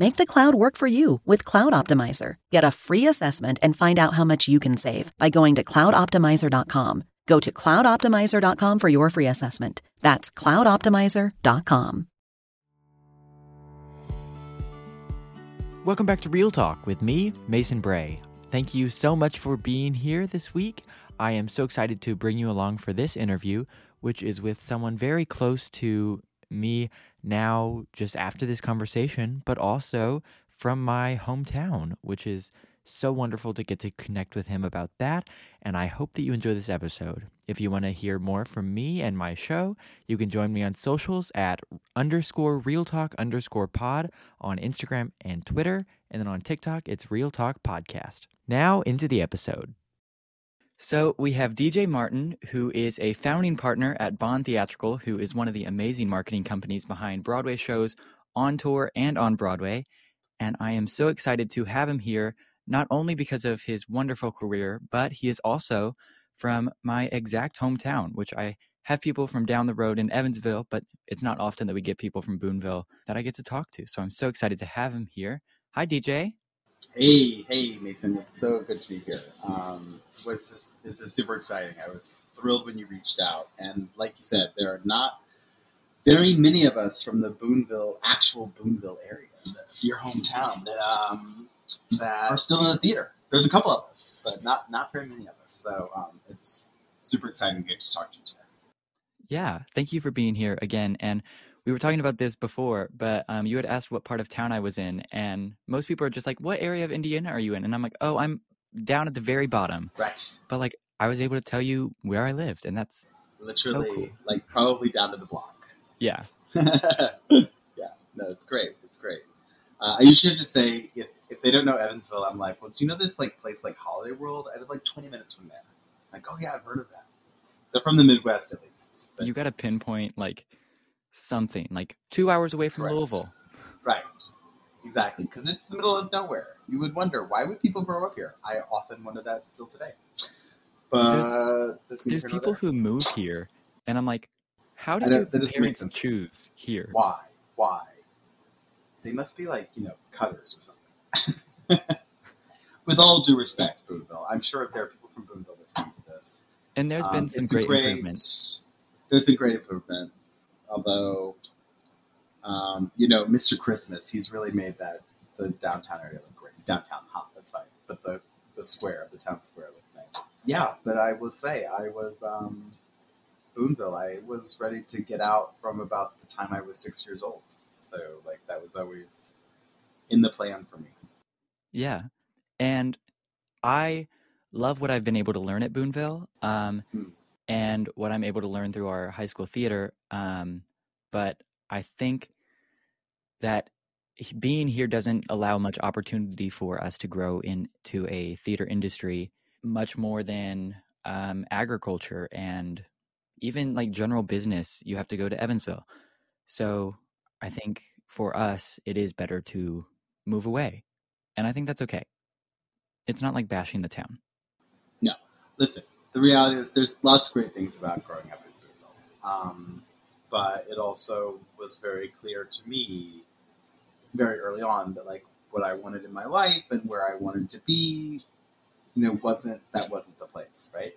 Make the cloud work for you with Cloud Optimizer. Get a free assessment and find out how much you can save by going to cloudoptimizer.com. Go to cloudoptimizer.com for your free assessment. That's cloudoptimizer.com. Welcome back to Real Talk with me, Mason Bray. Thank you so much for being here this week. I am so excited to bring you along for this interview, which is with someone very close to me now, just after this conversation, but also from my hometown, which is so wonderful to get to connect with him about that. And I hope that you enjoy this episode. If you want to hear more from me and my show, you can join me on socials at underscore real talk underscore pod on Instagram and Twitter. And then on TikTok, it's Real Talk Podcast. Now into the episode. So we have DJ Martin, who is a founding partner at Bond Theatrical, who is one of the amazing marketing companies behind Broadway shows on tour and on Broadway. And I am so excited to have him here, not only because of his wonderful career, but he is also from my exact hometown, which I have people from down the road in Evansville, but it's not often that we get people from Boonville that I get to talk to. So I'm so excited to have him here. Hi, DJ. Hey, hey, Mason. It's so good to be here. Um, this is, this is super exciting. I was thrilled when you reached out. And like you said, there are not very many of us from the Boonville, actual Boonville area, your hometown, that, um, that are still in the theater. There's a couple of us, but not, not very many of us. So um, it's super exciting to get to talk to you today. Yeah, thank you for being here again. And we were talking about this before, but um, you had asked what part of town I was in, and most people are just like, "What area of Indiana are you in?" And I'm like, "Oh, I'm down at the very bottom." Right. But like, I was able to tell you where I lived, and that's literally so cool. like probably down to the block. Yeah. yeah. No, it's great. It's great. Uh, I usually have to say if if they don't know Evansville, I'm like, well, do you know this like place like Holiday World? I live like 20 minutes from there. Like, oh yeah, I've heard of that. They're from the Midwest at least. But, you got to pinpoint like something like two hours away from Correct. Louisville. Right. Exactly, because it's the middle of nowhere. You would wonder why would people grow up here. I often wonder that still today. But there's, there's people who move here, and I'm like, how do your parents choose here? Why? Why? They must be like you know cutters or something. With all due respect, Boonville, I'm sure if there are people from Boonville listening to this. And there's been um, some great, great improvements. There's been great improvements although um, you know Mr. Christmas, he's really made that the downtown area look great. Downtown hot, that's right, but the the square, the town square look nice. Yeah, but I will say I was um, Boonville. I was ready to get out from about the time I was six years old. So like that was always in the plan for me. Yeah, and I love what I've been able to learn at Boonville. Um, hmm and what I'm able to learn through our high school theater. Um, but I think that being here doesn't allow much opportunity for us to grow into a theater industry much more than um, agriculture and even like general business. You have to go to Evansville. So I think for us, it is better to move away. And I think that's okay. It's not like bashing the town. No. Listen, the reality is there's lots of great things about growing up in Boonville. Um, but it also was very clear to me very early on that like what I wanted in my life and where I wanted to be, you know, wasn't that wasn't the place, right?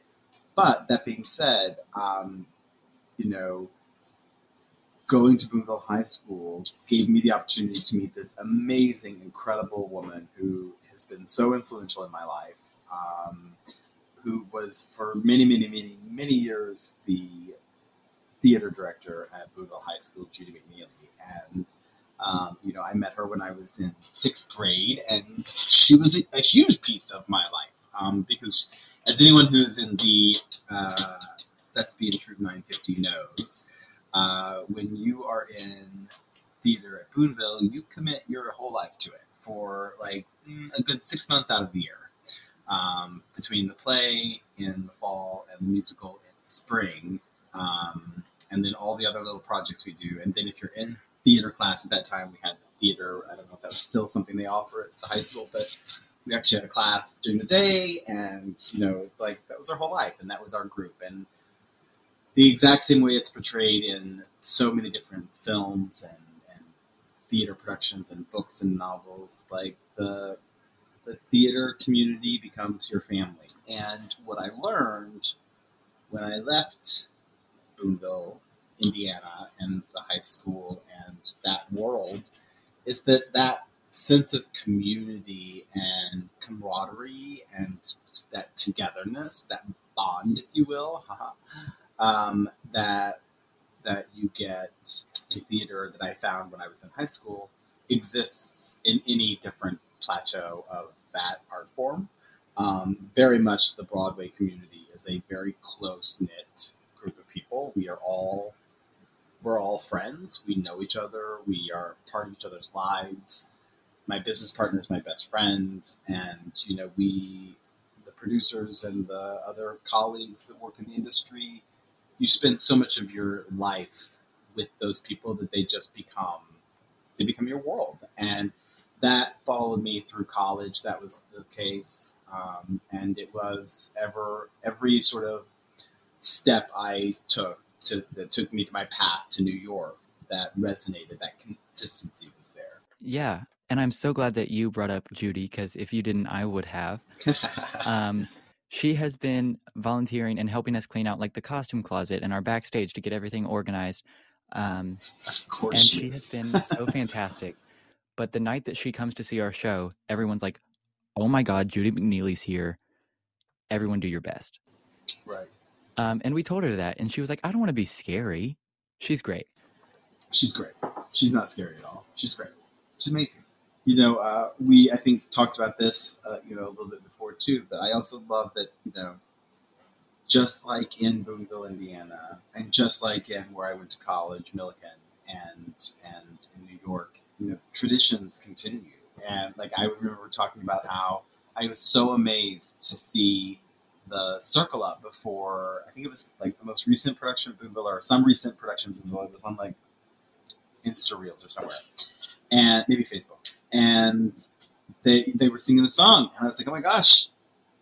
But that being said, um, you know, going to Boonville High School gave me the opportunity to meet this amazing, incredible woman who has been so influential in my life. Um, who was for many, many, many, many years the theater director at Boonville High School, Judy McNeely, and um, you know, I met her when I was in sixth grade, and she was a, a huge piece of my life um, because, as anyone who's in the uh, Thespian Troupe 950 knows, uh, when you are in theater at Boonville, you commit your whole life to it for like mm, a good six months out of the year. Um, between the play in the fall and the musical in spring, um, and then all the other little projects we do. And then if you're in theater class at that time, we had theater. I don't know if that's still something they offer at the high school, but we actually had a class during the day, and you know, like that was our whole life, and that was our group. And the exact same way it's portrayed in so many different films and, and theater productions and books and novels, like the the theater community becomes your family. And what I learned when I left Boonville, Indiana, and the high school and that world is that that sense of community and camaraderie and that togetherness, that bond, if you will, um, that that you get in theater that I found when I was in high school exists in any different plateau of that art form. Um, very much the Broadway community is a very close knit group of people. We are all we're all friends. We know each other. We are part of each other's lives. My business partner is my best friend, and you know we, the producers and the other colleagues that work in the industry, you spend so much of your life with those people that they just become they become your world and that followed me through college. That was the case, um, and it was ever every sort of step I took to, that took me to my path to New York that resonated. That consistency was there. Yeah, and I'm so glad that you brought up Judy because if you didn't, I would have. um, she has been volunteering and helping us clean out like the costume closet and our backstage to get everything organized. Um, of course, and she, she has been so fantastic. But the night that she comes to see our show, everyone's like, "Oh my God, Judy McNeely's here! Everyone, do your best." Right. Um, and we told her that, and she was like, "I don't want to be scary." She's great. She's great. She's not scary at all. She's great. She's amazing. You know, uh, we I think talked about this, uh, you know, a little bit before too. But I also love that, you know, just like in Boonville, Indiana, and just like in where I went to college, Millikin, and and in New York, you know, traditions continue. And mm-hmm. like I remember talking about how I was so amazed to see the circle up before I think it was like the most recent production of Boonville or some recent production of Boonville. It was on like Insta Reels or somewhere, and maybe Facebook. And they they were singing the song, and I was like, oh my gosh,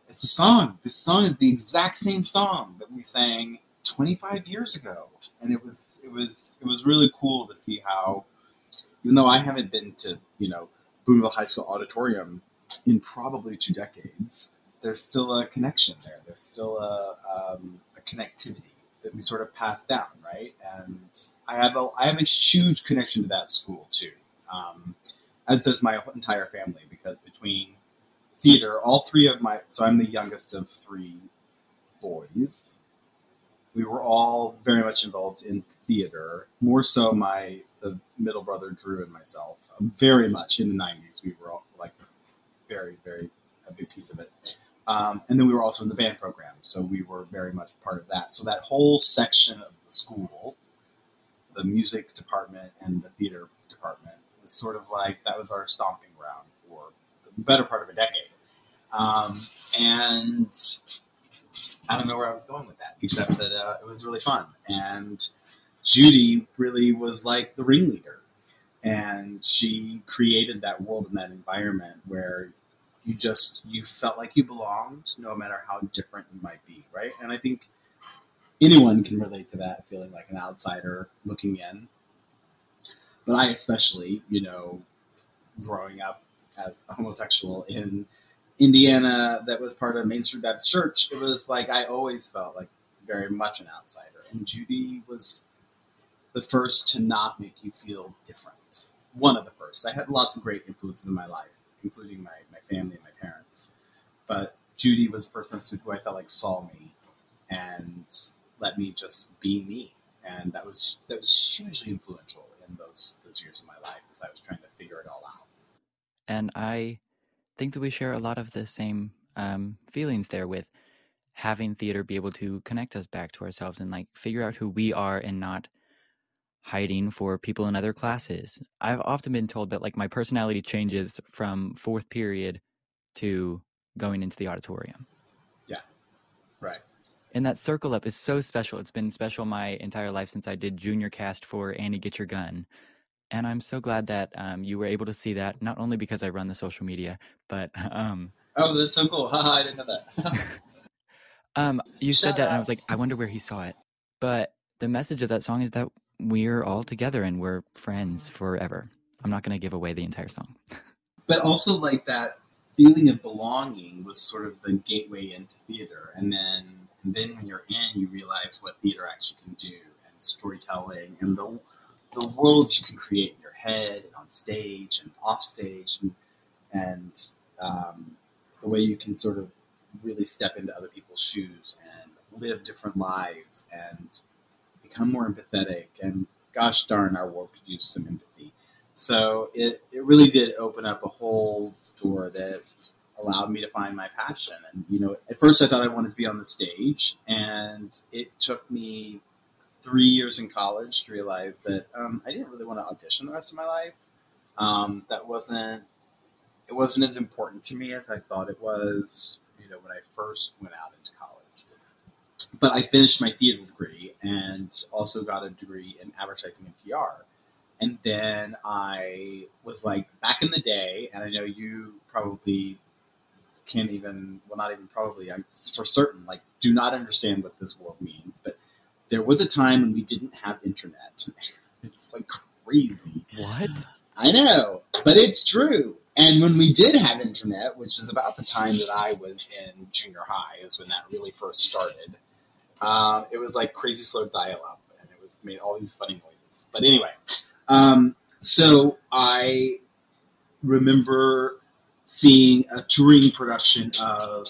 it's a song. This song is the exact same song that we sang 25 years ago, and it was it was it was really cool to see how even though I haven't been to, you know, Boonville High School auditorium in probably two decades, there's still a connection there. There's still a, um, a connectivity that we sort of pass down, right? And I have a I have a huge connection to that school too, um, as does my entire family because between theater, all three of my so I'm the youngest of three boys. We were all very much involved in theater. More so, my the middle brother Drew and myself, very much in the '90s. We were all like very, very a big piece of it. Um, and then we were also in the band program, so we were very much part of that. So that whole section of the school, the music department and the theater department, was sort of like that was our stomping ground for the better part of a decade. Um, and I don't know where I was going with that, except that uh, it was really fun. And Judy really was like the ringleader. And she created that world and that environment where you just you felt like you belonged no matter how different you might be, right? And I think anyone can relate to that feeling like an outsider looking in. But I especially, you know, growing up as a homosexual in Indiana that was part of Main Street Baptist Church, it was like I always felt like very much an outsider. And Judy was the first to not make you feel different. One of the first. I had lots of great influences in my life, including my, my family and my parents. But Judy was the first person who I felt like saw me and let me just be me, and that was that was hugely influential in those those years of my life as I was trying to figure it all out. And I think that we share a lot of the same um, feelings there with having theater be able to connect us back to ourselves and like figure out who we are and not hiding for people in other classes. I've often been told that like my personality changes from fourth period to going into the auditorium. Yeah. Right. And that circle up is so special. It's been special my entire life since I did junior cast for Annie Get Your Gun. And I'm so glad that um, you were able to see that, not only because I run the social media, but. Um, oh, that's so cool. Haha, I didn't know that. um, you Shout said that, out. and I was like, I wonder where he saw it. But the message of that song is that we're all together and we're friends forever. I'm not going to give away the entire song. but also, like that feeling of belonging was sort of the gateway into theater. And then, and then when you're in, you realize what theater actually can do and storytelling and the, the worlds you can create in your head and on stage and off stage and, and um, the way you can sort of really step into other people's shoes and live different lives and become more empathetic. And gosh darn, our world could use some empathy. So it, it really did open up a whole door that allowed me to find my passion. And, you know, at first I thought I wanted to be on the stage, and it took me three years in college to realize that um, I didn't really want to audition the rest of my life. Um, that wasn't it wasn't as important to me as I thought it was. You know, when I first went out into college. But I finished my theater degree and also got a degree in advertising and PR. And then I was like, back in the day, and I know you probably can't even, well, not even probably, I'm for certain, like, do not understand what this world means. But there was a time when we didn't have internet. it's like crazy. What? I know, but it's true. And when we did have internet, which is about the time that I was in junior high, is when that really first started. Um, it was like crazy slow dial up, and it was made all these funny noises. But anyway, um, so I remember seeing a touring production of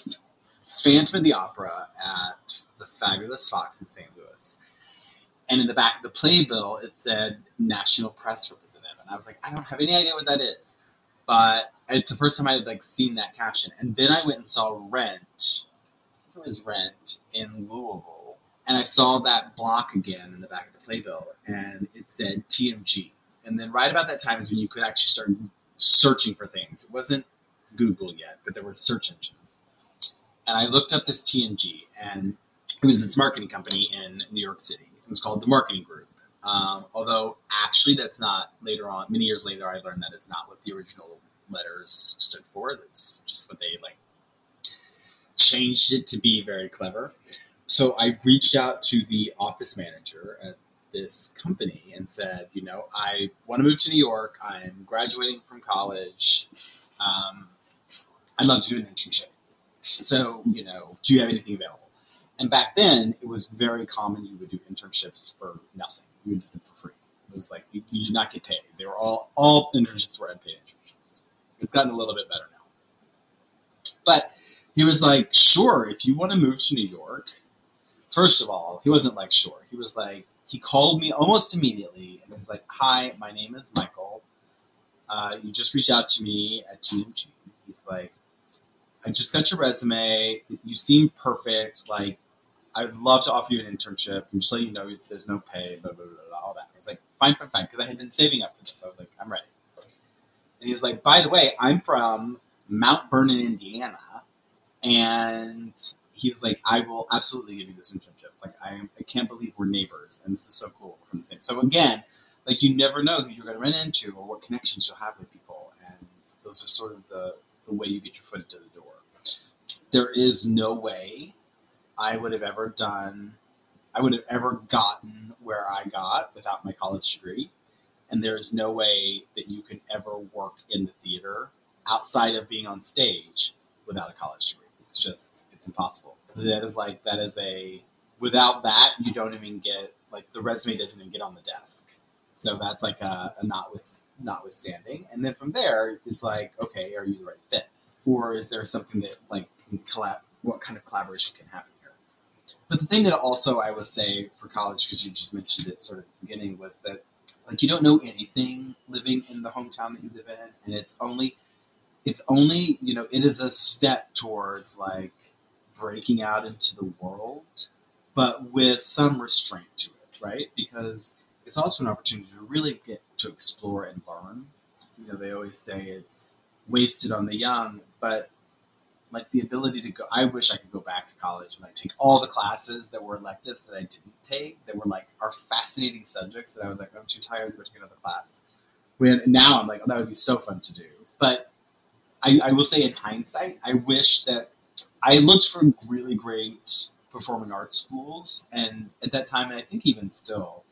Phantom of the Opera at the Fabulous Fox in St. Louis. And in the back of the playbill, it said National Press Representative. And I was like, I don't have any idea what that is. But it's the first time I had like seen that caption. And then I went and saw Rent. It was Rent in Louisville and I saw that block again in the back of the playbill, and it said TMG. And then right about that time is when you could actually start searching for things. It wasn't Google yet, but there were search engines. And I looked up this TMG, and it was this marketing company in New York City. It was called the Marketing Group. Um, although actually, that's not later on. Many years later, I learned that it's not what the original letters stood for. It's just what they like changed it to be very clever so I reached out to the office manager at this company and said, you know, I want to move to New York. I'm graduating from college. Um, I'd love to do an internship. So, you know, do you have anything available? And back then, it was very common you would do internships for nothing. You would do them for free. It was like you, you did not get paid. They were all all internships were unpaid internships. It's gotten a little bit better now. But he was like, sure, if you want to move to New York, first of all, he wasn't like sure. He was like he called me almost immediately and was like, "Hi, my name is Michael. Uh, you just reached out to me at TMG." He's like, "I just got your resume. You seem perfect. Like, I'd love to offer you an internship. I'm just letting you know there's no pay, blah blah blah, blah all that." I was like, "Fine, fine, fine," because I had been saving up for this. I was like, "I'm ready." And he was like, "By the way, I'm from Mount Vernon, Indiana." And he was like, I will absolutely give you this internship. Like, I, I can't believe we're neighbors, and this is so cool. From the same. So again, like you never know who you're going to run into or what connections you'll have with people, and those are sort of the the way you get your foot into the. There is no way I would have ever done, I would have ever gotten where I got without my college degree, and there is no way that you can ever work in the theater outside of being on stage without a college degree. It's just it's impossible. That is like that is a without that you don't even get like the resume doesn't even get on the desk. So that's like a, a not with notwithstanding. And then from there it's like, okay, are you the right fit? Or is there something that like collab, what kind of collaboration can happen here. But the thing that also I would say for college, because you just mentioned it sort of at the beginning, was that like you don't know anything living in the hometown that you live in, and it's only it's only you know it is a step towards like breaking out into the world, but with some restraint to it, right? Because it's also an opportunity to really get to explore and learn. You know, they always say it's wasted on the young, but like the ability to go I wish I could go back to college and like take all the classes that were electives that I didn't take that were like are fascinating subjects that I was like, I'm too tired to go take another class. When now I'm like, oh, that would be so fun to do. But I, I will say in hindsight, I wish that I looked for really great performing arts schools, and at that time, and I think even still,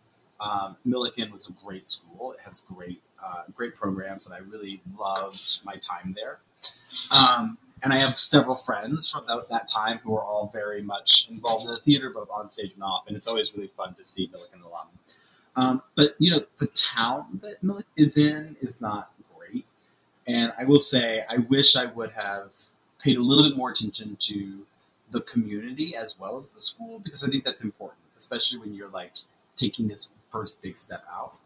um, Millikin was a great school. It has great, uh, great programs, and I really loved my time there. Um, and I have several friends from that, that, time who are all very much involved in the theater, both on stage and off, and it's always really fun to see Millikin alum. Um, but you know, the town that Millikin is in is not great, and I will say I wish I would have paid a little bit more attention to the community as well as the school because I think that's important, especially when you're like taking this first big step out.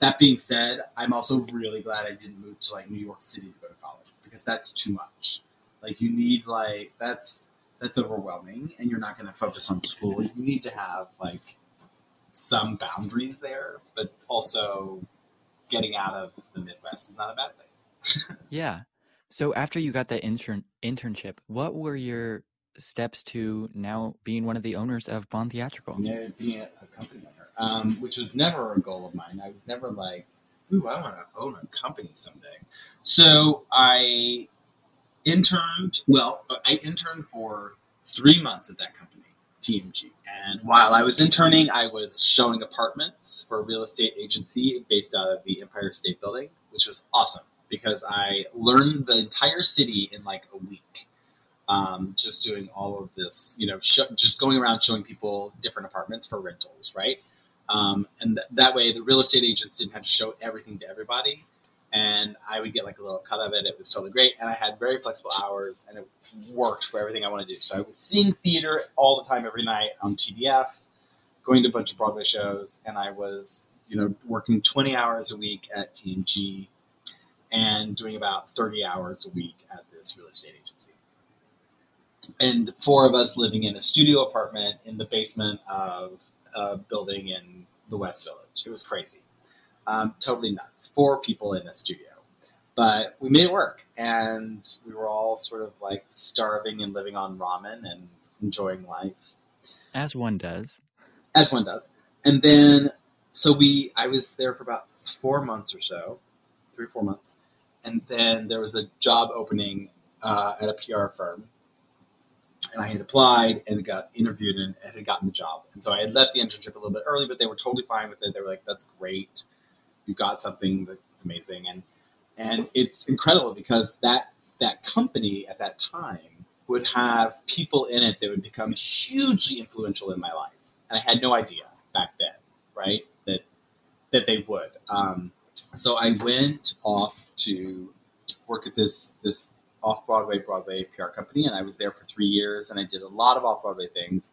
That being said, I'm also really glad I didn't move to like New York City to go to college because that's too much. Like you need like that's that's overwhelming and you're not going to focus on school. You need to have like some boundaries there, but also getting out of the Midwest is not a bad thing. yeah. So after you got that intern internship, what were your steps to now being one of the owners of Bond Theatrical? Yeah, being a, a company owner, um, which was never a goal of mine. I was never like, ooh, I want to own a company someday. So I interned, well, I interned for three months at that company, TMG. And while I was interning, I was showing apartments for a real estate agency based out of the Empire State Building, which was awesome because I learned the entire city in like a week. Um, just doing all of this, you know, sh- just going around showing people different apartments for rentals, right? Um, and th- that way, the real estate agents didn't have to show everything to everybody, I would get like a little cut of it. It was totally great, and I had very flexible hours, and it worked for everything I wanted to do. So I was seeing theater all the time, every night on TDF, going to a bunch of Broadway shows, and I was, you know, working 20 hours a week at TMG and doing about 30 hours a week at this real estate agency. And four of us living in a studio apartment in the basement of a building in the West Village. It was crazy. Um, totally nuts. Four people in a studio. But we made it work. And we were all sort of like starving and living on ramen and enjoying life. As one does. As one does. And then, so we, I was there for about four months or so, three or four months and then there was a job opening uh, at a PR firm, and I had applied and got interviewed and, and, had gotten the job. And so I had left the internship a little bit early, but they were totally fine with it. They were like, "That's great, you got something that's amazing," and and it's incredible because that that company at that time would have people in it that would become hugely influential in my life, and I had no idea back then, right? That that they would. Um, so I went off to work at this this off Broadway Broadway PR company, and I was there for three years, and I did a lot of off Broadway things.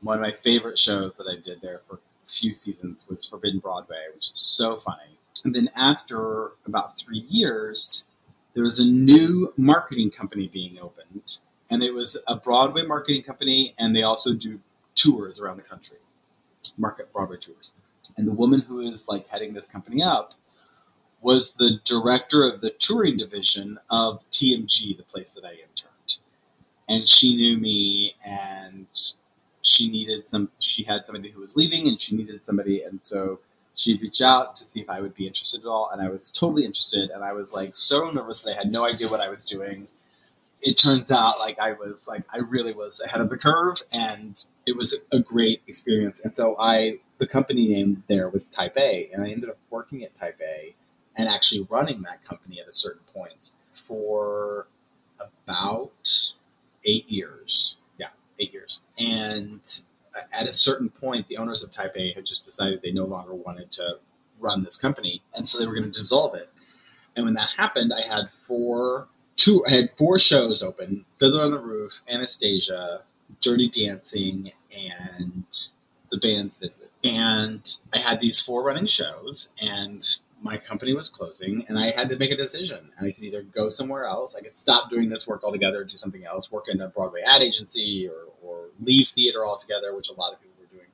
One of my favorite shows that I did there for a few seasons was Forbidden Broadway, which is so funny. And then after about three years, there was a new marketing company being opened, and it was a Broadway marketing company, and they also do tours around the country, market Broadway tours. And the woman who is like heading this company up was the director of the touring division of TMG, the place that I interned. And she knew me and she needed some she had somebody who was leaving and she needed somebody and so she reached out to see if I would be interested at all and I was totally interested and I was like so nervous that I had no idea what I was doing. It turns out like I was like I really was ahead of the curve and it was a great experience. And so I the company name there was Type A and I ended up working at Type A and actually running that company at a certain point for about eight years. Yeah, eight years. And at a certain point, the owners of Type A had just decided they no longer wanted to run this company, and so they were going to dissolve it. And when that happened, I had four two. I had four shows open: Fiddler on the Roof, Anastasia, Dirty Dancing, and the band's visit. And I had these four running shows, and my company was closing, and I had to make a decision. And I could either go somewhere else, I could stop doing this work altogether, do something else, work in a Broadway ad agency, or, or leave theater altogether, which a lot of people were doing.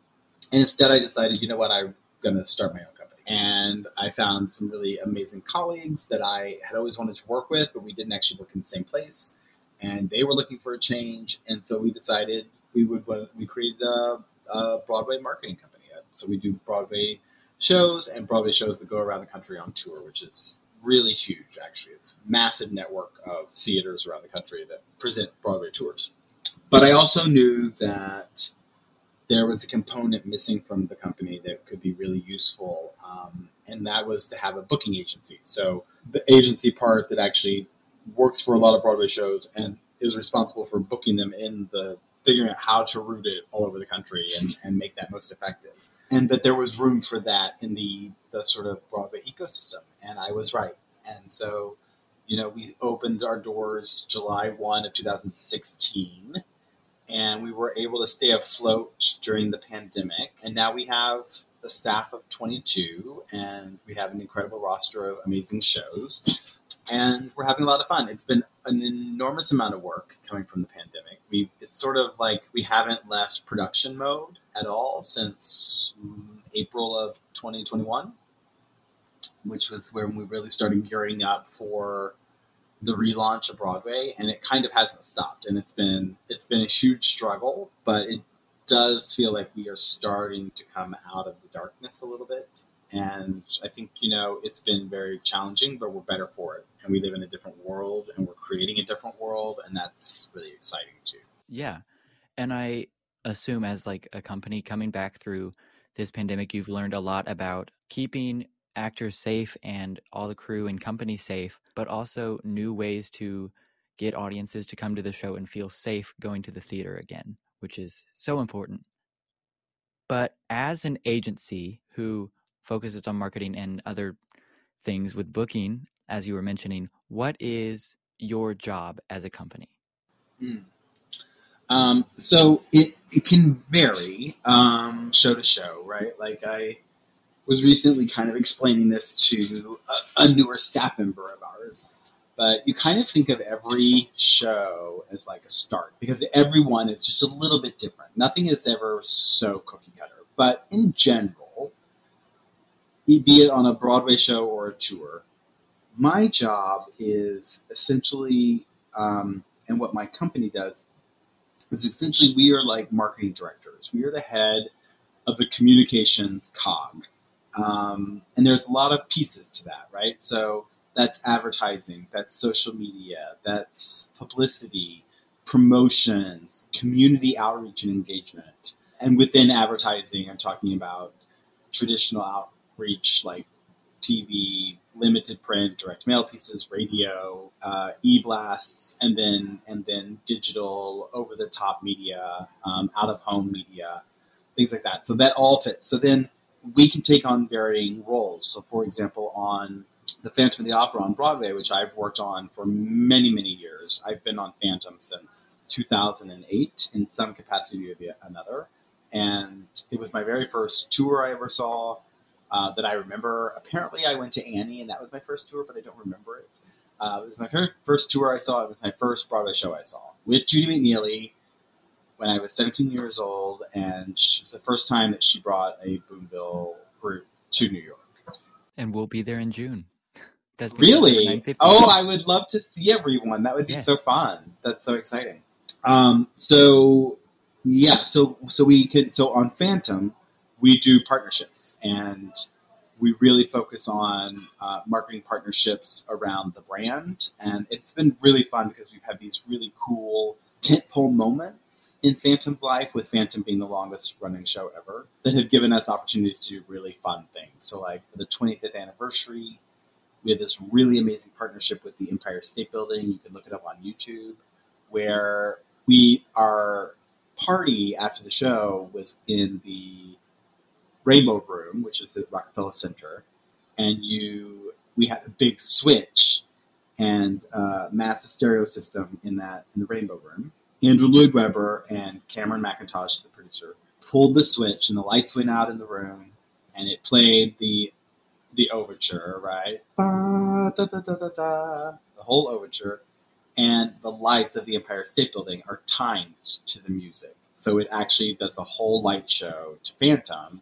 And instead, I decided, you know what, I'm going to start my own company. And I found some really amazing colleagues that I had always wanted to work with, but we didn't actually work in the same place. And they were looking for a change, and so we decided we would we created a, a Broadway marketing company. So we do Broadway shows and Broadway shows that go around the country on tour, which is really huge. Actually, it's massive network of theaters around the country that present Broadway tours. But I also knew that there was a component missing from the company that could be really useful, um, and that was to have a booking agency. So the agency part that actually works for a lot of Broadway shows and is responsible for booking them in the figuring out how to route it all over the country and, and make that most effective. And that there was room for that in the, the sort of Broadway ecosystem. And I was right. And so, you know, we opened our doors July 1 of 2016 and we were able to stay afloat during the pandemic. And now we have a staff of 22 and we have an incredible roster of amazing shows and we're having a lot of fun. It's been an enormous amount of work coming from the pandemic. We it's sort of like we haven't left production mode at all since April of 2021, which was when we really started gearing up for the relaunch of Broadway, and it kind of hasn't stopped. And it's been it's been a huge struggle, but it does feel like we are starting to come out of the darkness a little bit. And I think, you know, it's been very challenging, but we're better for it. And we live in a different world and we're creating a different world. And that's really exciting too. Yeah. And I assume, as like a company coming back through this pandemic, you've learned a lot about keeping actors safe and all the crew and company safe, but also new ways to get audiences to come to the show and feel safe going to the theater again, which is so important. But as an agency who focuses on marketing and other things with booking, as you were mentioning, what is your job as a company? Mm. Um, so it, it can vary um, show to show, right? Like I was recently kind of explaining this to a, a newer staff member of ours, but you kind of think of every show as like a start because every one is just a little bit different. Nothing is ever so cookie cutter, but in general, be it on a Broadway show or a tour, my job is essentially, um, and what my company does is essentially we are like marketing directors. We are the head of the communications cog. Um, and there's a lot of pieces to that, right? So that's advertising, that's social media, that's publicity, promotions, community outreach and engagement. And within advertising, I'm talking about traditional outreach like TV, limited print, direct mail pieces, radio, uh, e-blasts, and then and then digital, over-the-top media, um, out-of-home media, things like that. So that all fits. So then we can take on varying roles. So for example, on the Phantom of the Opera on Broadway, which I've worked on for many, many years. I've been on Phantom since 2008 in some capacity or another. And it was my very first tour I ever saw uh, that I remember. Apparently, I went to Annie, and that was my first tour, but I don't remember it. Uh, it was my very first tour I saw. It was my first Broadway show I saw with Judy McNeely when I was 17 years old, and it was the first time that she brought a Boonville group to New York. And we'll be there in June. That's really? Oh, I would love to see everyone. That would be yes. so fun. That's so exciting. Um, so yeah, so so we could so on Phantom we do partnerships and we really focus on uh, marketing partnerships around the brand. And it's been really fun because we've had these really cool tentpole moments in Phantom's life, with Phantom being the longest running show ever, that have given us opportunities to do really fun things. So, like for the 25th anniversary, we had this really amazing partnership with the Empire State Building. You can look it up on YouTube, where we, our party after the show was in the Rainbow Room, which is the Rockefeller Center, and you we had a big switch and uh, massive stereo system in that in the Rainbow Room. Andrew Lloyd Webber and Cameron Mackintosh, the producer, pulled the switch and the lights went out in the room and it played the the overture, right? Ba, da, da, da, da, da, the whole overture, and the lights of the Empire State Building are timed to the music. So it actually does a whole light show to Phantom.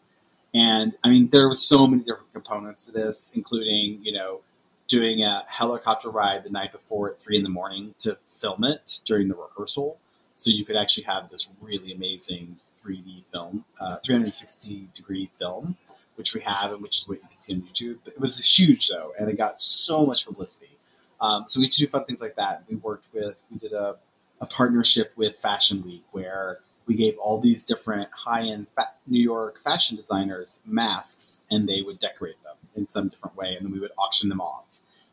And I mean, there were so many different components to this, including, you know, doing a helicopter ride the night before at three in the morning to film it during the rehearsal. So you could actually have this really amazing 3D film, uh, 360 degree film, which we have and which is what you can see on YouTube. It was huge though, and it got so much publicity. Um, so we do fun things like that. We worked with, we did a, a partnership with Fashion Week where we gave all these different high-end fa- New York fashion designers masks, and they would decorate them in some different way, and then we would auction them off.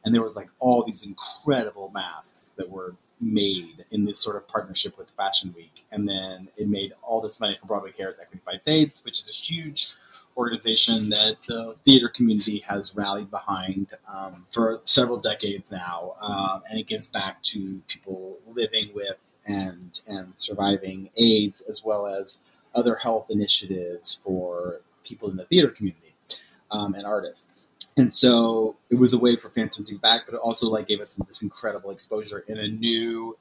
And there was like all these incredible masks that were made in this sort of partnership with Fashion Week, and then it made all this money for Broadway Cares Equity Fights AIDS, which is a huge organization that the theater community has rallied behind um, for several decades now, um, and it gives back to people living with and and surviving AIDS, as well as other health initiatives for people in the theater community um, and artists. And so it was a way for Phantom to give back, but it also like gave us this incredible exposure in a new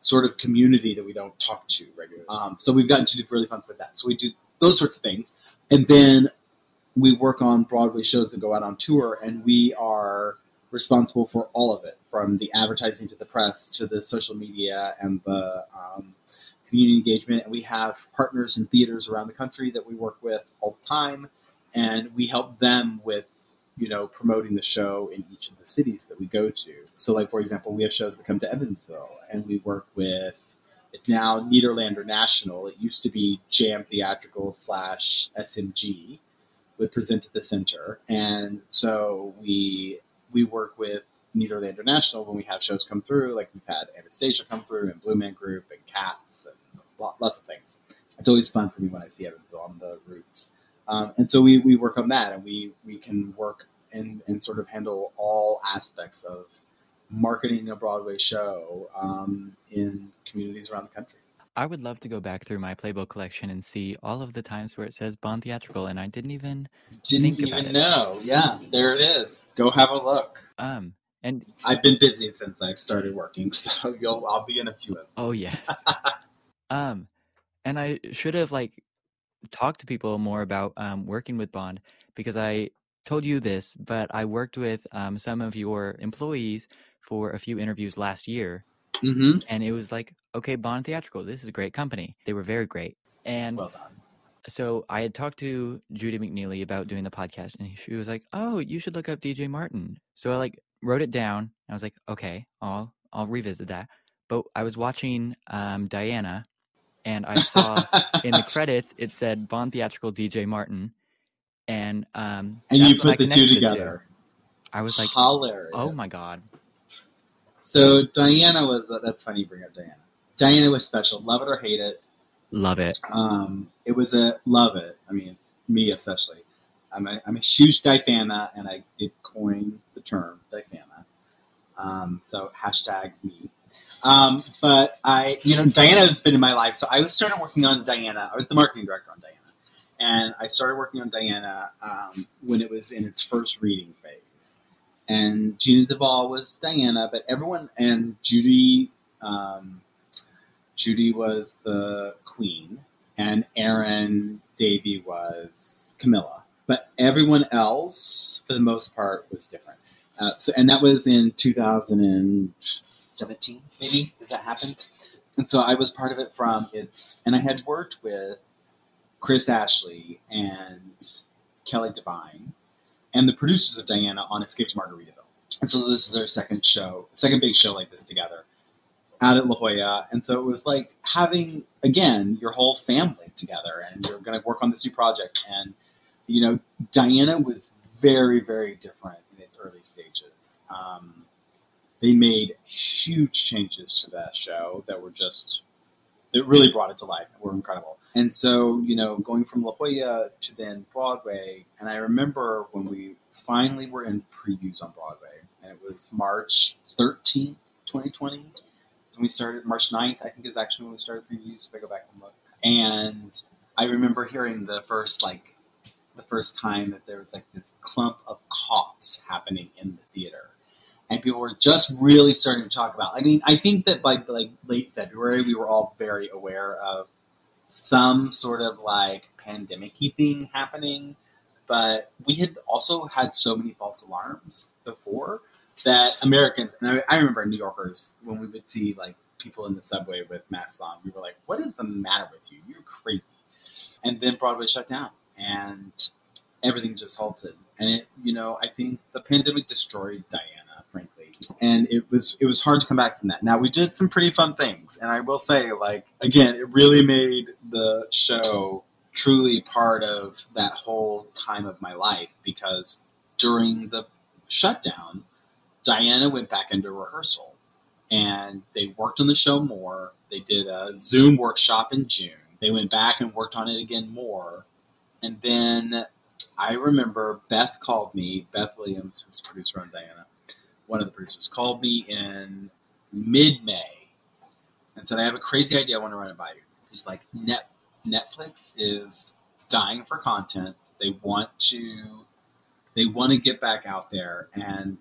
sort of community that we don't talk to regularly. Um, so we've gotten to do really fun stuff like that. So we do those sorts of things, and then we work on Broadway shows that go out on tour, and we are responsible for all of it, from the advertising to the press to the social media and the um, community engagement. And we have partners in theaters around the country that we work with all the time, and we help them with you know promoting the show in each of the cities that we go to. So, like for example, we have shows that come to Evansville, and we work with. It's now Nederlander National. It used to be Jam Theatrical slash SMG would present at the center, and so we we work with Nederlander National when we have shows come through. Like we've had Anastasia come through, and Blue Man Group, and Cats, and lots of things. It's always fun for me when I see Evansville on the routes. Um, and so we, we work on that, and we, we can work and, and sort of handle all aspects of marketing a Broadway show um, in communities around the country. I would love to go back through my playbook collection and see all of the times where it says Bond Theatrical, and I didn't even didn't think about even know. Yeah, there it is. Go have a look. Um, and I've been busy since I started working, so you'll I'll be in a few of them. oh yes, um, and I should have like talked to people more about um, working with Bond because I told you this, but I worked with um, some of your employees for a few interviews last year, Mm-hmm. and it was like, okay, Bond Theatrical, this is a great company. They were very great, and Well done. so I had talked to Judy McNeely about doing the podcast, and she was like, "Oh, you should look up DJ Martin." So I like wrote it down. I was like, "Okay, I'll I'll revisit that." But I was watching um, Diana, and I saw in the credits it said Bond Theatrical DJ Martin, and um, and you that's when I put the two it to. together. I was like, Hilarious. "Oh my god!" So Diana was that's funny you bring up Diana. Diana was special. Love it or hate it. Love it. Um, it was a love it. I mean, me especially. I'm a, I'm a huge Difana, and I did coin the term Difana. Um, so hashtag me. Um, but I, you know, Diana has been in my life. So I started working on Diana. I was the marketing director on Diana, and I started working on Diana um, when it was in its first reading phase. And Jeanna de Waal was Diana, but everyone and Judy. Um, Judy was the queen, and Erin Davie was Camilla. But everyone else, for the most part, was different. Uh, so, and that was in 2017, maybe. That happen? And so I was part of it from its, and I had worked with Chris Ashley and Kelly Devine and the producers of Diana on Escape to Margaritaville. And so this is their second show, second big show like this together out at La Jolla. And so it was like having, again, your whole family together and you're going to work on this new project. And, you know, Diana was very, very different in its early stages. Um, they made huge changes to that show that were just, that really brought it to life were incredible. And so, you know, going from La Jolla to then Broadway, and I remember when we finally were in previews on Broadway, and it was March 13th, 2020. So we started March 9th, I think is actually when we started previews. If I go back and look, and I remember hearing the first like the first time that there was like this clump of coughs happening in the theater, and people were just really starting to talk about. I mean, I think that by like late February, we were all very aware of some sort of like pandemic-y thing happening, but we had also had so many false alarms before that Americans and I, I remember New Yorkers when we would see like people in the subway with masks on, we were like, "What is the matter with you? You're crazy." And then Broadway shut down, and everything just halted. And it, you know, I think the pandemic destroyed Diana, frankly, and it was it was hard to come back from that. Now we did some pretty fun things, and I will say, like again, it really made the show truly part of that whole time of my life because during the shutdown, Diana went back into rehearsal and they worked on the show more. They did a Zoom workshop in June. They went back and worked on it again more. And then I remember Beth called me, Beth Williams, who's producer on Diana, one of the producers, called me in mid May and said, I have a crazy idea I want to run it by you. He's like, Net, Netflix is dying for content. They want to they want to get back out there and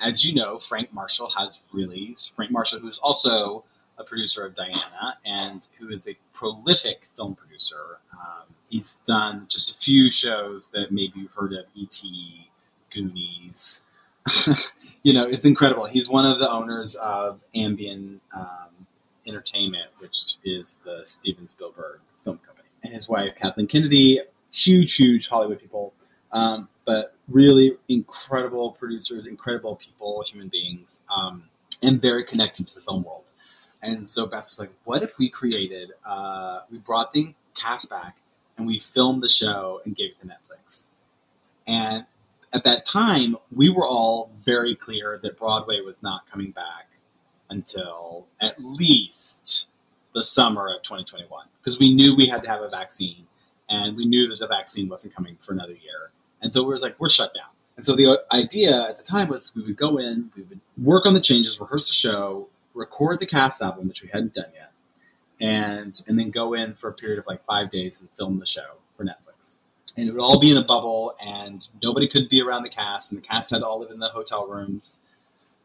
as you know, Frank Marshall has released Frank Marshall, who's also a producer of Diana and who is a prolific film producer. Um, he's done just a few shows that maybe you've heard of: E.T., Goonies. you know, it's incredible. He's one of the owners of Amblin um, Entertainment, which is the Steven Spielberg film company, and his wife Kathleen Kennedy, huge, huge Hollywood people. Um, but really incredible producers, incredible people, human beings, um, and very connected to the film world. And so Beth was like, "What if we created? Uh, we brought the cast back and we filmed the show and gave it to Netflix." And at that time, we were all very clear that Broadway was not coming back until at least the summer of 2021 because we knew we had to have a vaccine and we knew that the vaccine wasn't coming for another year. And so we were like, we're shut down. And so the idea at the time was we would go in, we would work on the changes, rehearse the show, record the cast album, which we hadn't done yet, and and then go in for a period of like five days and film the show for Netflix. And it would all be in a bubble, and nobody could be around the cast, and the cast had to all live in the hotel rooms,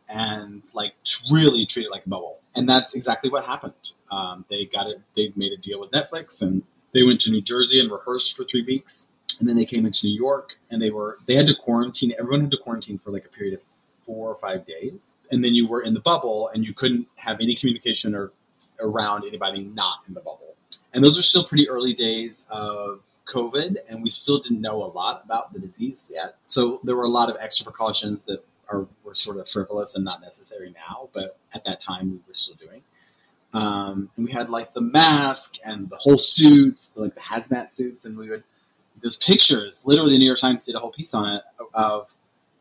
and like really treat it like a bubble. And that's exactly what happened. Um, they got it. They made a deal with Netflix, and they went to New Jersey and rehearsed for three weeks and then they came into New York and they were they had to quarantine. Everyone had to quarantine for like a period of four or five days, and then you were in the bubble and you couldn't have any communication or around anybody not in the bubble. And those are still pretty early days of COVID, and we still didn't know a lot about the disease yet. So there were a lot of extra precautions that are were sort of frivolous and not necessary now, but at that time we were still doing. Um, and we had like the mask and the whole suits, like the hazmat suits, and we would those pictures. Literally, the New York Times did a whole piece on it of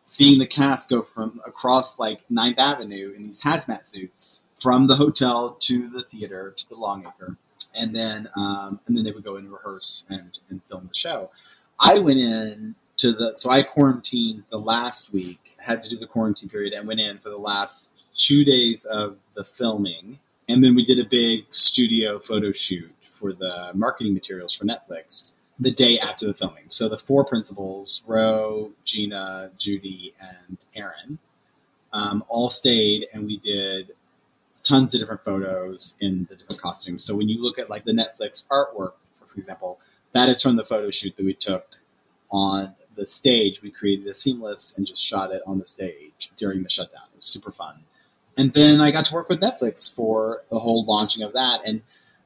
seeing the cast go from across like Ninth Avenue in these hazmat suits from the hotel to the theater to the Longacre, and then um, and then they would go in and rehearse and, and film the show. I went in to the so I quarantined the last week, had to do the quarantine period, and went in for the last two days of the filming, and then we did a big studio photo shoot for the marketing materials for Netflix the day after the filming. So the four principals, Roe, Jeanna, Judy, and Erin, um, all stayed, and we did tons of different photos in the different costumes. So when you look at like the Netflix artwork, for example, that is from the photo shoot that we took on the stage. We created a seamless and just shot it on the stage during the shutdown. It was super fun. And then I got to work with Netflix for the whole launching of that. And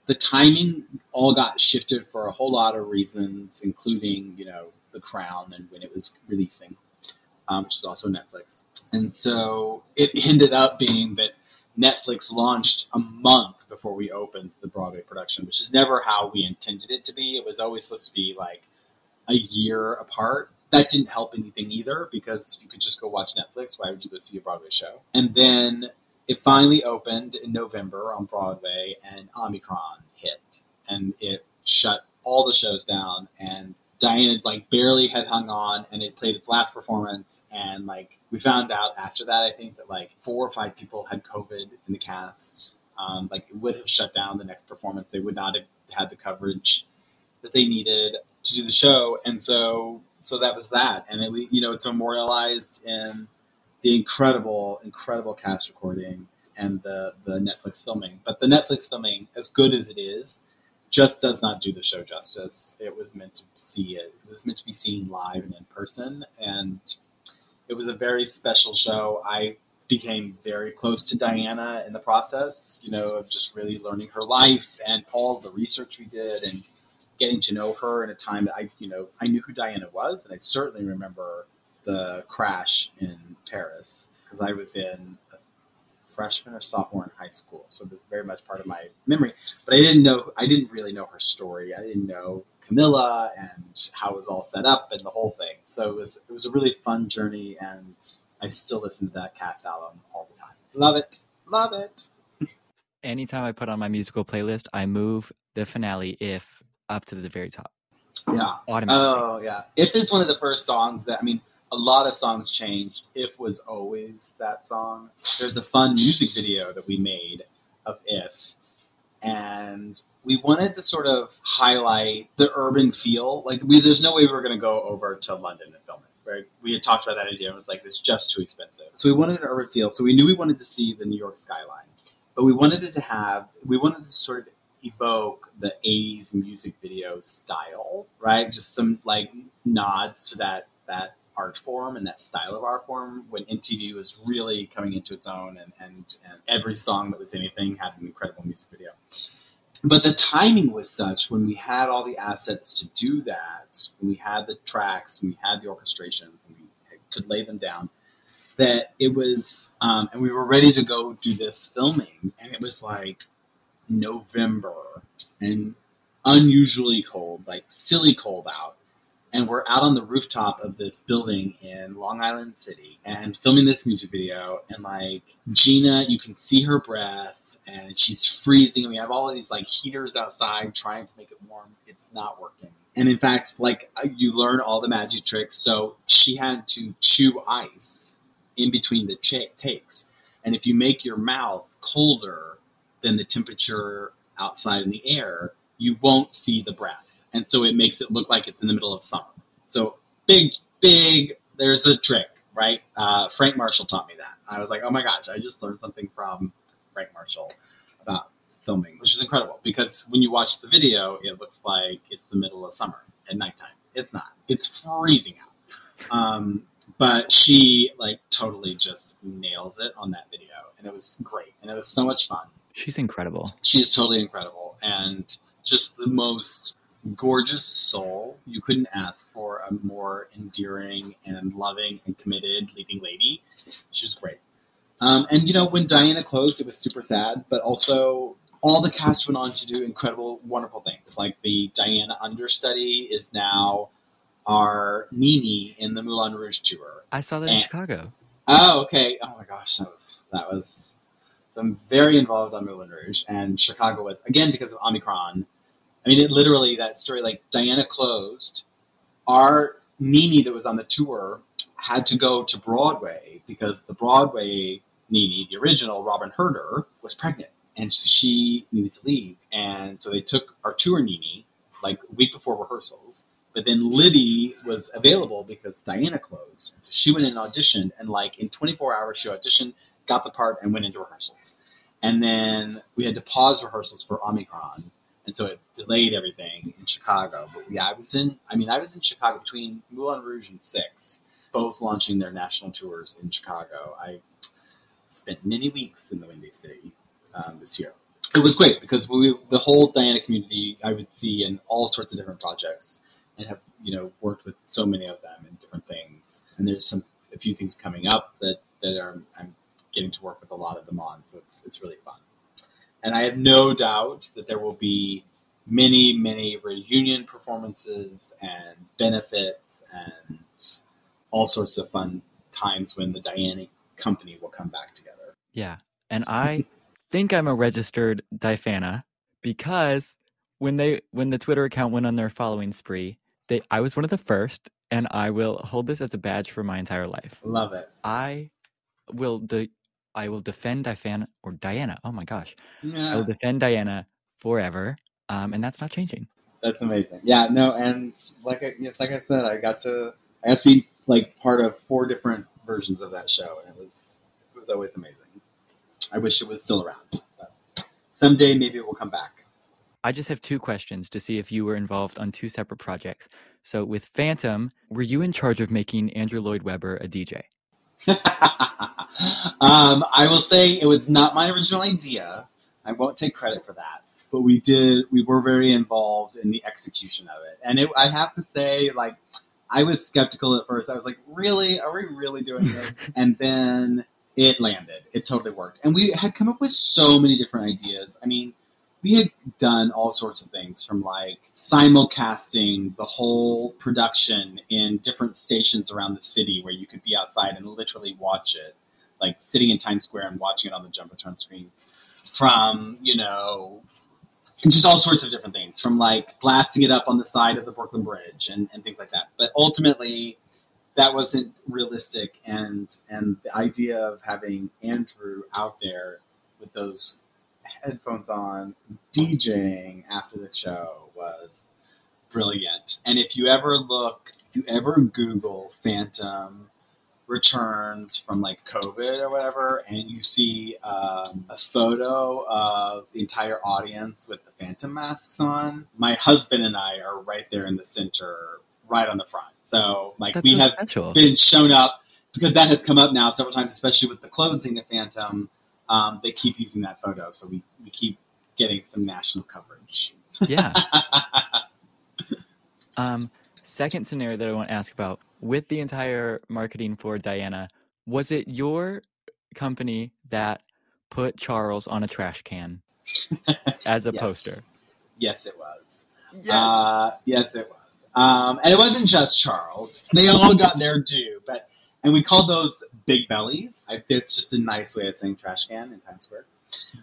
the timing all got shifted for a whole lot of reasons, including you know The Crown and when it was releasing, um, which is also Netflix. And so it ended up being that Netflix launched a month before we opened the Broadway production, which is never how we intended it to be. It was always supposed to be like a year apart. That didn't help anything either because you could just go watch Netflix. Why would you go see a Broadway show? And then it finally opened in November on Broadway, and Omicron hit, and it shut all the shows down. Diana like barely had hung on and it played its last performance and like we found out after that I think that like four or five people had COVID in the cast. Um, like it would have shut down the next performance. They would not have had the coverage that they needed to do the show, and so so that was that. And it, you know it's memorialized in the incredible, incredible cast recording and the the Netflix filming. But the Netflix filming, as good as it is, just does not do the show justice. It was meant to see it. It was meant to be seen live and in person, and it was a very special show. I became very close to Diana in the process, you know, of just really learning her life and all the research we did and getting to know her in a time that I, you know, I knew who Diana was, and I certainly remember the crash in Paris because I was in freshman or sophomore in high school, so it was very much part of my memory. But I didn't know, I didn't really know her story. I didn't know Camilla and how it was all set up and the whole thing. So it was it was a really fun journey, and I still listen to that cast album all the time. Love it, love it. Anytime I put on my musical playlist, I move the finale if up to the very top. Yeah. Automatically. Oh yeah. If is one of the first songs that I mean, a lot of songs changed. If was always that song. There's a fun music video that we made of If, and we wanted to sort of highlight the urban feel. Like we, there's no way we were going to go over to London and film it. Right? We had talked about that idea and it was like it's just too expensive. So we wanted an urban feel. So we knew we wanted to see the New York skyline, but we wanted it to have. We wanted to sort of evoke the 80s music video style, right? Just some like nods to that that art form and that style of art form when MTV was really coming into its own and, and, and every song that was anything had an incredible music video. But the timing was such when we had all the assets to do that, when we had the tracks, when we had the orchestrations, and we could lay them down, that it was, um, and we were ready to go do this filming, and it was like November and unusually cold, like silly cold out. And we're out on the rooftop of this building in Long Island City and filming this music video. And like Jeanna, you can see her breath and she's freezing. And we have all these like heaters outside trying to make it warm. It's not working. And in fact, like you learn all the magic tricks. So she had to chew ice in between the ch- takes. And if you make your mouth colder than the temperature outside in the air, you won't see the breath. And so it makes it look like it's in the middle of summer. So big, big, there's a trick, right? Uh, Frank Marshall taught me that. I was like, oh my gosh, I just learned something from Frank Marshall about filming, which is incredible because when you watch the video, it looks like it's the middle of summer at nighttime. It's not. It's freezing out. Um, but she like totally just nails it on that video, and it was great, and it was so much fun. She's incredible. She is totally incredible, and just the most gorgeous soul. You couldn't ask for a more endearing and loving and committed leading lady. She was great. Um, and you know, when Diana closed, it was super sad, but also all the cast went on to do incredible, wonderful things. Like the Diana understudy is now our Nini in the Moulin Rouge tour. I saw that in Chicago. Oh, okay. Oh my gosh, that was that was. So I'm very involved on Moulin Rouge, and Chicago was again because of Omicron. I mean, it literally that story. Like Diana closed, our Nini that was on the tour had to go to Broadway because the Broadway Nini, the original Robyn Hurder, was pregnant, and so she needed to leave, and so they took our tour Nini like a week before rehearsals. But then Liddy was available because Diana closed. And so she went in and auditioned, and like in 24 hours, she auditioned, got the part, and went into rehearsals. And then we had to pause rehearsals for Omicron, and so it delayed everything in Chicago. But yeah, I was in. I mean, I was in Chicago between Moulin Rouge and Six, both launching their national tours in Chicago. I spent many weeks in the Windy City um, this year. It was great because we, the whole Diana community, I would see in all sorts of different projects and have you know worked with so many of them in different things. And there's some a few things coming up that that are I'm getting to work with a lot of them on, so it's it's really fun. And I have no doubt that there will be many many reunion performances and benefits and all sorts of fun times when the Diana company will come back together. Yeah. And I think I'm a registered Difana because when they when the Twitter account went on their following spree, They, I was one of the first, and I will hold this as a badge for my entire life. Love it. I will de- I will defend Diana or Diana. Oh my gosh, I will defend Diana forever, um, and that's not changing. that's amazing. Yeah, no, and like I, like I said, I got to I got to be like part of four different versions of that show, and it was it was always amazing. I wish it was still around. But someday, maybe it will come back. I just have two questions to see if you were involved on two separate projects. So with Phantom, were you in charge of making Andrew Lloyd Webber a DJ? um, I will say it was not my original idea. I won't take credit for that, but we did. We were very involved in the execution of it, and it, I have to say, like, I was skeptical at first. I was like, "Really? Are we really doing this?" and then it landed. It totally worked, and we had come up with so many different ideas. I mean, we had done all sorts of things from like simulcasting the whole production in different stations around the city where you could be outside and literally watch it, like sitting in Times Square and watching it on the Jumbotron screens. From, you know, just all sorts of different things, from like blasting it up on the side of the Brooklyn Bridge and, and things like that. But ultimately, that wasn't realistic, and and the idea of having Andrew out there with those headphones on, DJing after the show was brilliant. And if you ever look, if you ever Google Phantom returns from like COVID or whatever, and you see um, a photo of the entire audience with the Phantom masks on, my husband and I are right there in the center, right on the front. So like That's we so have special. been shown up because that has come up now several times, especially with the closing of Phantom. Um, they keep using that photo, so we, we keep getting some national coverage. Yeah. Um, second scenario that I want to ask about with the entire marketing for Diana, was it your company that put Charles on a trash can as a Yes. poster? Yes, it was. Yes. Uh, yes, it was. Um, and it wasn't just Charles. They all got their due, but and we called those big bellies. I, it's just a nice way of saying trash can in Times Square.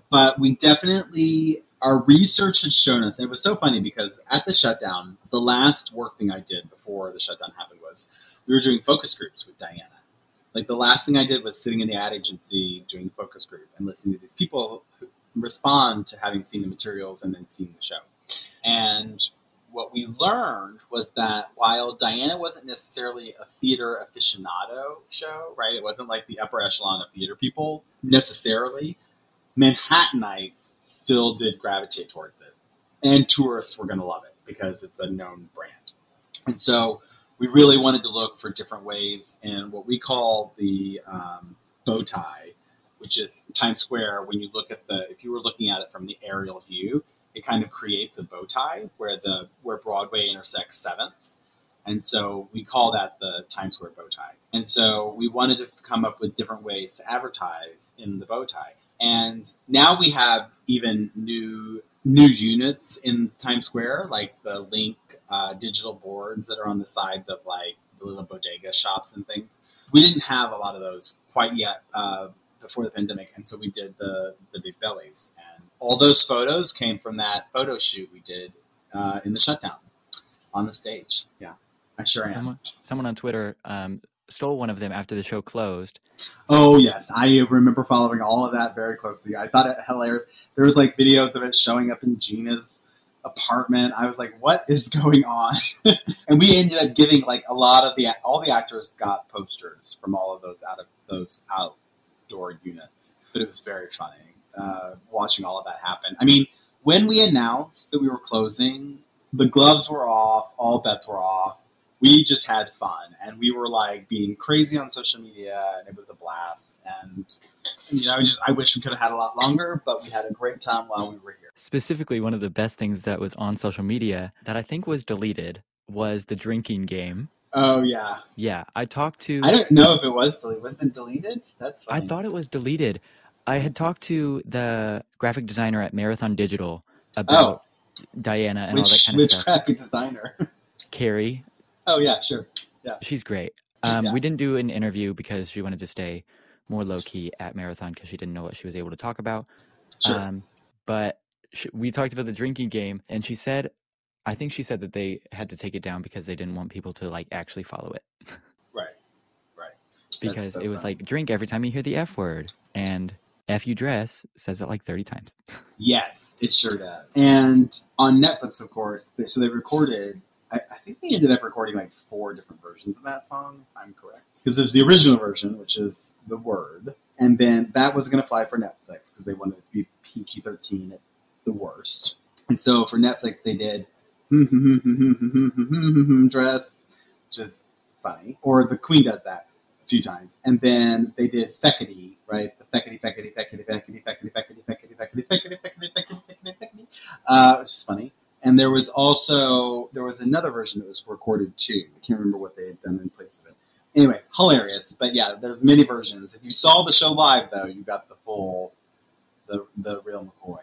But we definitely our research had shown us. And it was so funny because at the shutdown, the last work thing I did before the shutdown happened was we were doing focus groups with Diana. Like the last thing I did was sitting in the ad agency doing focus group and listening to these people respond to having seen the materials and then seen the show. And what we learned was that while Diana wasn't necessarily a theater aficionado show, right? It wasn't like the upper echelon of theater people necessarily. Manhattanites still did gravitate towards it. And tourists were going to love it because it's a known brand. And so we really wanted to look for different ways and what we call the um, bow tie, which is Times Square. When you look at the, if you were looking at it from the aerial view, it kind of creates a bow tie where the where Broadway intersects Seventh, and so we call that the Times Square bow tie. And so we wanted to come up with different ways to advertise in the bow tie. And now we have even new new units in Times Square, like the Link uh, digital boards that are on the sides of like the little bodega shops and things. We didn't have a lot of those quite yet uh, before the pandemic, and so we did the the big bellies. And all those photos came from that photo shoot we did uh, in the shutdown on the stage. Yeah, I sure am. Someone, someone on Twitter um, stole one of them after the show closed. Oh yes, I remember following all of that very closely. I thought it hilarious. There was like videos of it showing up in Jeanna's apartment. I was like, "What is going on?" and we ended up giving like a lot of the all the actors got posters from all of those out of those outdoor units. But it was very funny uh, watching all of that happen. I mean, when we announced that we were closing, the gloves were off, all bets were off we just had fun and we were like being crazy on social media and it was a blast and you know I just i wish we could have had a lot longer but we had a great time while we were here Specifically, one of the best things that was on social media that I think was deleted was the drinking game. oh yeah Yeah, I talked to. i don't know if it was deleted was it deleted that's I thought it was deleted. I had talked to the graphic designer at Marathon Digital about oh. Diana and all that kind of which stuff. graphic designer Carrie, oh yeah sure Yeah. she's great. Um, Yeah. We didn't do an interview because she wanted to stay more low key at Marathon because she didn't know what she was able to talk about. sure Um, but sh we talked about the drinking game, and she said I think she said that they had to take it down because they didn't want people to like actually follow it. Right. Right. because so it was funny. like drink every time you hear the F word and F you dress says it like 30 times. Yes, it sure does. And on Netflix, of course, they, so they recorded. I, I think they ended up recording like four different versions of that song. I'm correct, because there's the original version, which is the word, and then that was going to fly for Netflix because they wanted it to be PG-13 at the worst. And so for Netflix, they did mhm dress, which is funny. Or the Queen does that a few times. And then they did feckety, right? The feckety, feckety, feckety, feckety, feckety, feckety, feckety, feckety, feckety, feckety, feckety, feckety, feckety, uh, which is funny. And there was also there was another version that was recorded too. I can't remember what they had done in place of it. Anyway, hilarious. But yeah, there's many versions. If you saw the show live though, you got the full the the real McCoy.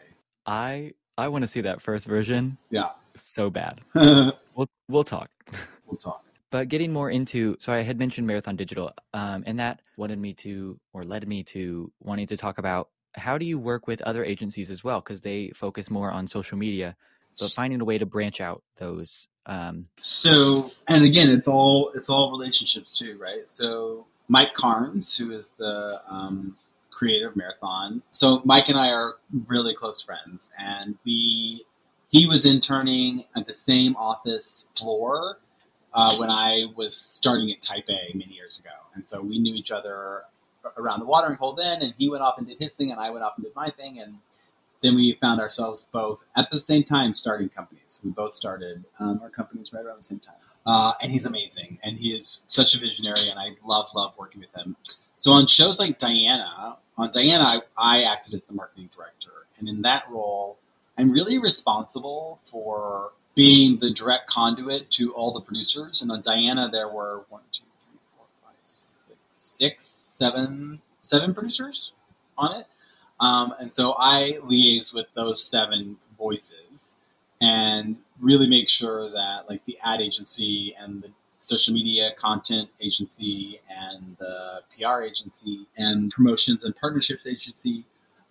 I I want to see that first version Yeah. so bad. we'll We'll talk. we'll talk. But getting more into, so I had mentioned Marathon Digital, um, and that wanted me to, or led me to wanting to talk about how do you work with other agencies as well, because they focus more on social media, but finding a way to branch out those. Um, So, and again, it's all it's all relationships too, right? So, Mike Karns, who is the um, creator of Marathon, so Mike and I are really close friends, and we he was interning at the same office floor uh, when I was starting at Type A many years ago, and so we knew each other around the watering hole then, and he went off and did his thing, and I went off and did my thing, and then we found ourselves both at the same time starting companies. We both started um, our companies right around the same time. Uh, and he's amazing, and he is such a visionary, and I love love working with him. So on shows like Diana, on Diana, I, I acted as the marketing director, and in that role, I'm really responsible for being the direct conduit to all the producers. And on Diana, there were one, two, three, four, five, six, six, seven, seven producers on it. Um, and so I liaise with those seven voices and really make sure that like the ad agency and the social media content agency and the PR agency and promotions and partnerships agency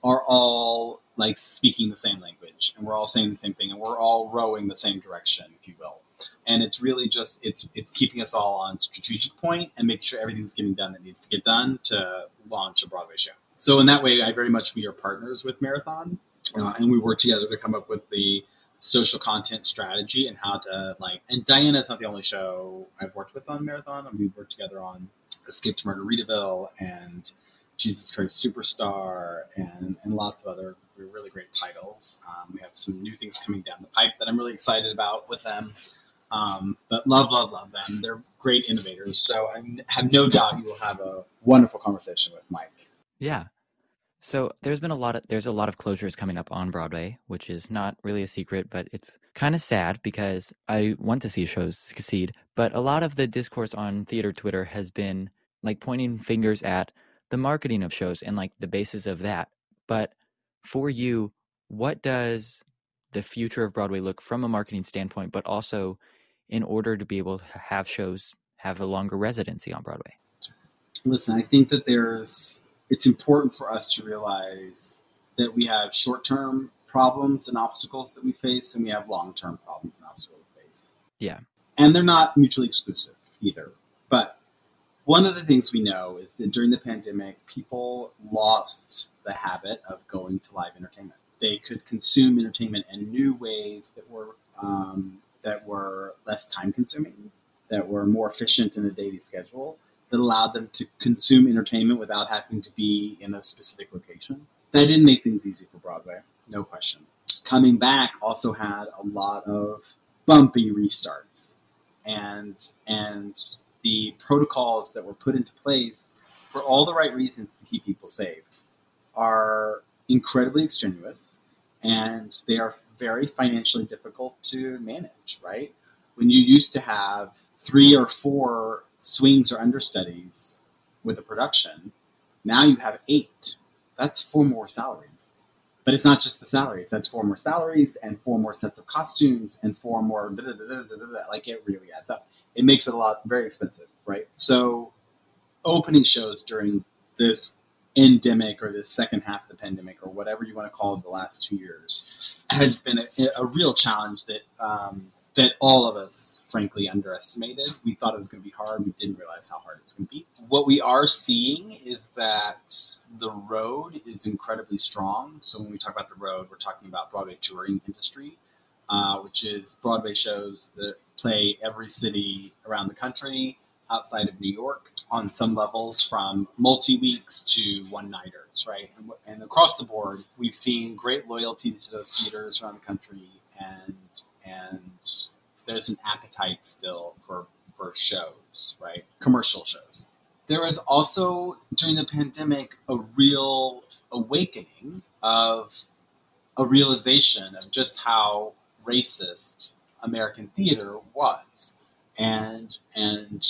are all like speaking the same language and we're all saying the same thing and we're all rowing the same direction, if you will. And it's really just it's it's keeping us all on strategic point and making sure everything's getting done that needs to get done to launch a Broadway show. So in that way, I very much we are partners with Marathon, uh, and we work together to come up with the social content strategy and how to like. And Diana's not the only show I've worked with on Marathon. we've worked together on Escape to Margaritaville and Jesus Christ Superstar and, and lots of other really great titles. Um, we have some new things coming down the pipe that I'm really excited about with them. Um, but love, love, love them. They're great innovators. So I have no doubt you will have a wonderful conversation with Mike. yeah. So there's been a lot of there's a lot of closures coming up on Broadway, which is not really a secret, but it's kind of sad because I want to see shows succeed. But a lot of the discourse on theater Twitter has been like pointing fingers at the marketing of shows and like the basis of that. But for you, what does the future of Broadway look from a marketing standpoint, but also in order to be able to have shows have a longer residency on Broadway? Listen, I think that there's it's important for us to realize that we have short-term problems and obstacles that we face, and we have long-term problems and obstacles we face. Yeah. And they're not mutually exclusive either. But one of the things we know is that during the pandemic, people lost the habit of going to live entertainment. They could consume entertainment in new ways that were um, that were less time-consuming, that were more efficient in a daily schedule, that allowed them to consume entertainment without having to be in a specific location. That didn't make things easy for Broadway, no question. Coming back also had a lot of bumpy restarts, and and the protocols that were put into place for all the right reasons to keep people safe are incredibly extraneous and they are very financially difficult to manage, right? When you used to have three or four swings or understudies with a production, now you have eight. That's four more salaries. But it's not just the salaries. That's four more salaries and four more sets of costumes and four more. Like it really adds up. It makes it a lot very expensive, right? So, opening shows during this endemic or this second half of the pandemic or whatever you want to call it, the last two years has been a, a real challenge that um, that all of us, frankly, underestimated. We thought it was going to be hard. We didn't realize how hard it was going to be. What we are seeing is that the road is incredibly strong. So when we talk about the road, we're talking about Broadway touring industry, uh, which is Broadway shows that play every city around the country outside of New York on some levels from multi weeks to one nighters, right? And, and, across the board, we've seen great loyalty to those theaters around the country, and and there's an appetite still for for shows, right? Commercial shows. There was also during the pandemic a real awakening of a realization of just how racist American theater was, and and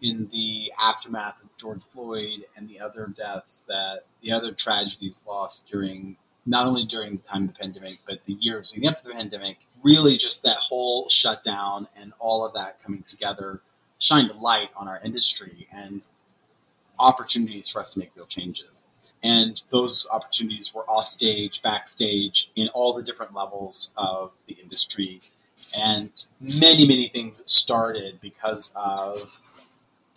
in the aftermath of George Floyd and the other deaths that the other tragedies lost during not only during the time of the pandemic, but the years leading up to the pandemic, really just that whole shutdown and all of that coming together shined a light on our industry and opportunities for us to make real changes. And those opportunities were off stage, backstage, in all the different levels of the industry. And many, many things started because of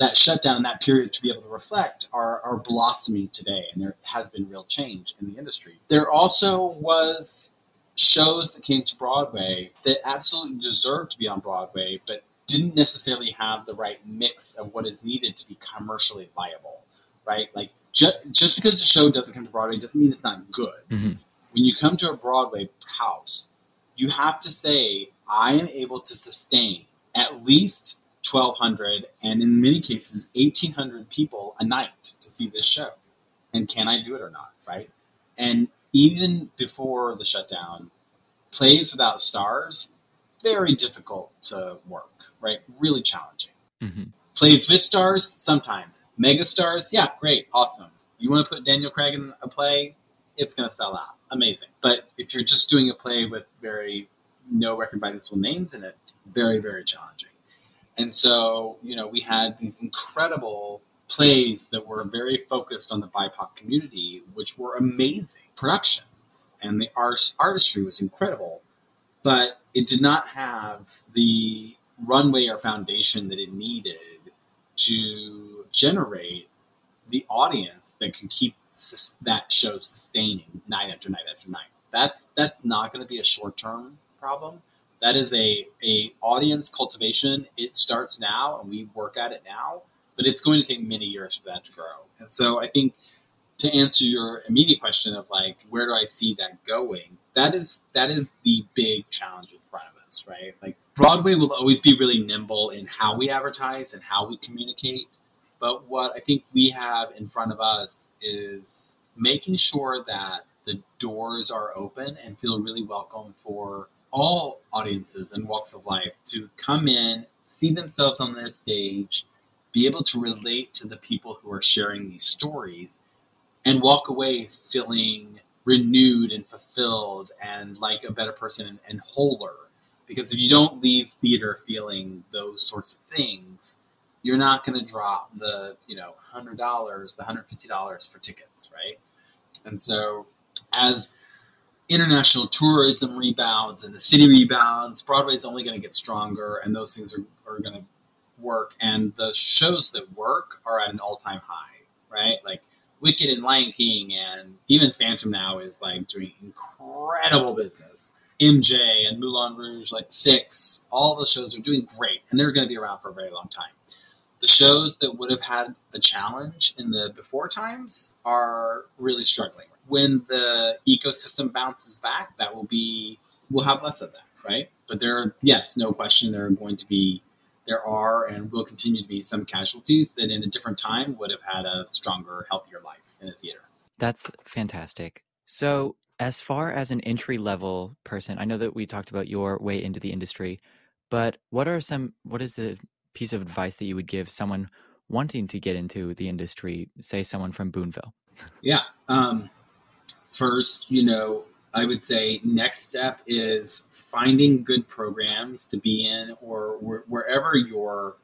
that shutdown and that period to be able to reflect are, are blossoming today, and there has been real change in the industry. There also was shows that came to Broadway that absolutely deserved to be on Broadway, but didn't necessarily have the right mix of what is needed to be commercially viable, right? Like just, just because the show doesn't come to Broadway doesn't mean it's not good. Mm-hmm. When you come to a Broadway house, you have to say, I am able to sustain at least 1,200 and in many cases 1,800 people a night to see this show. And can I do it or not, right? And even before the shutdown, plays without stars, very difficult to work, right? Really challenging. Mm-hmm. Plays with stars, sometimes. Mega stars, yeah, great, awesome. You want to put Daniel Craig in a play, it's going to sell out. Amazing. But if you're just doing a play with very no recognizable names in it, very, very challenging. And so, you know, we had these incredible plays that were very focused on the BIPOC community, which were amazing productions. And the art, artistry was incredible, but it did not have the runway or foundation that it needed to generate the audience that can keep that show sustaining night after night after night. That's that's not going to be a short term problem that is a, a audience cultivation. It starts now and we work at it now, but it's going to take many years for that to grow. And so I think to answer your immediate question of like where do I see that going, that is that is the big challenge in front of us, right? Like Broadway will always be really nimble in how we advertise and how we communicate. But what I think we have in front of us is making sure that the doors are open and feel really welcome for all audiences and walks of life to come in, see themselves on their stage, be able to relate to the people who are sharing these stories, and walk away feeling renewed and fulfilled and like a better person and, and wholer. Because if you don't leave theater feeling those sorts of things, you're not going to drop the you know hundred dollars, the hundred fifty dollars for tickets, right? And so, as international tourism rebounds and the city rebounds, Broadway is only going to get stronger, and those things are, are going to work. And the shows that work are at an all time high, right? Like Wicked and Lion King, and even Phantom now is like doing incredible business. MJ and Moulin Rouge, like Six, all the shows are doing great, and they're going to be around for a very long time. The shows that would have had a challenge in the before times are really struggling when the ecosystem bounces back, that will be we'll have less of that, right? But there, are, yes, no question, there are going to be, there are, and will continue to be some casualties that in a different time would have had a stronger, healthier life in a theater. That's fantastic. So, as far as an entry level person, I know that we talked about your way into the industry, but what are some, what is the piece of advice that you would give someone wanting to get into the industry, say someone from Boonville? Yeah. Um, first, you know, I would say next step is finding good programs to be in or wherever your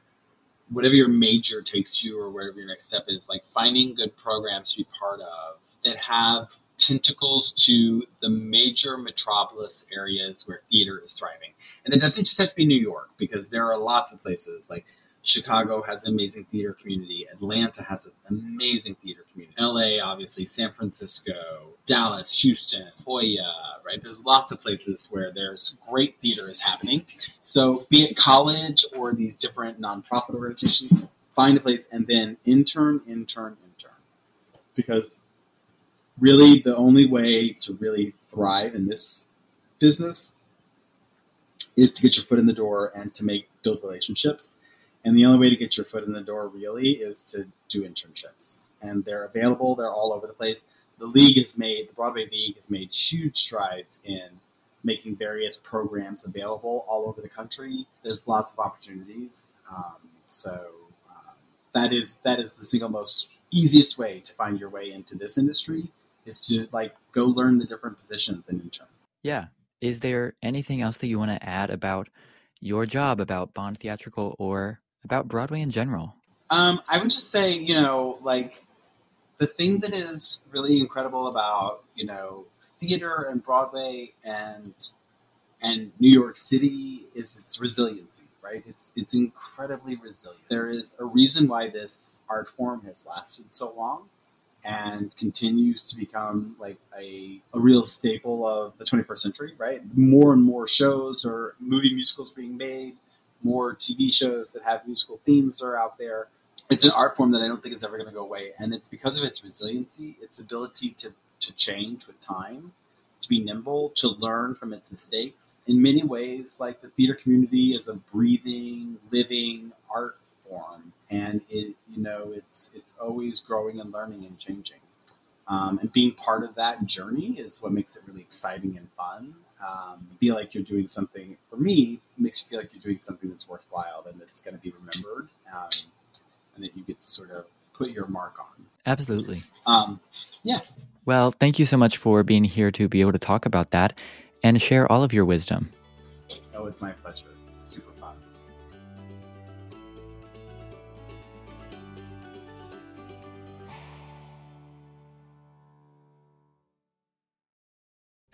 whatever your major takes you or whatever your next step is like finding good programs to be part of that have tentacles to the major metropolis areas where theater is thriving. And it doesn't just have to be New York, because there are lots of places like Chicago has an amazing theater community. Atlanta has an amazing theater community. LA, obviously, San Francisco, Dallas, Houston, Hoya, right? There's lots of places where there's great theater is happening. So, be it college or these different nonprofit organizations, find a place and then intern, intern, intern. Because really, the only way to really thrive in this business is to get your foot in the door and to make build relationships and the only way to get your foot in the door really is to do internships. And they're available, they're all over the place. The league has made, the Broadway League has made huge strides in making various programs available all over the country. There's lots of opportunities. Um, so um, that is that is the single most easiest way to find your way into this industry is to like go learn the different positions and intern. Yeah. Is there anything else that you want to add about your job, about Bond Theatrical, or about Broadway in general? Um, I would just say, you know, like the thing that is really incredible about, you know, theater and Broadway and and New York City is its resiliency, right? It's it's incredibly resilient. There is a reason why this art form has lasted so long and continues to become like a, a real staple of the 21st century, right? More and more shows or movie musicals being made, more TV shows that have musical themes are out there. It's an art form that I don't think is ever going to go away, and it's because of its resiliency, its ability to, to change with time, to be nimble, to learn from its mistakes. In many ways, like the theater community is a breathing, living art form, and it you know it's it's always growing and learning and changing. Um, and being part of that journey is what makes it really exciting and fun um, feel like you're doing something. For me, makes you feel like you're doing something that's worthwhile and that's going to be remembered, um, and that you get to sort of put your mark on. Absolutely. Um, yeah. Well, thank you so much for being here to be able to talk about that and share all of your wisdom. Oh, it's my pleasure.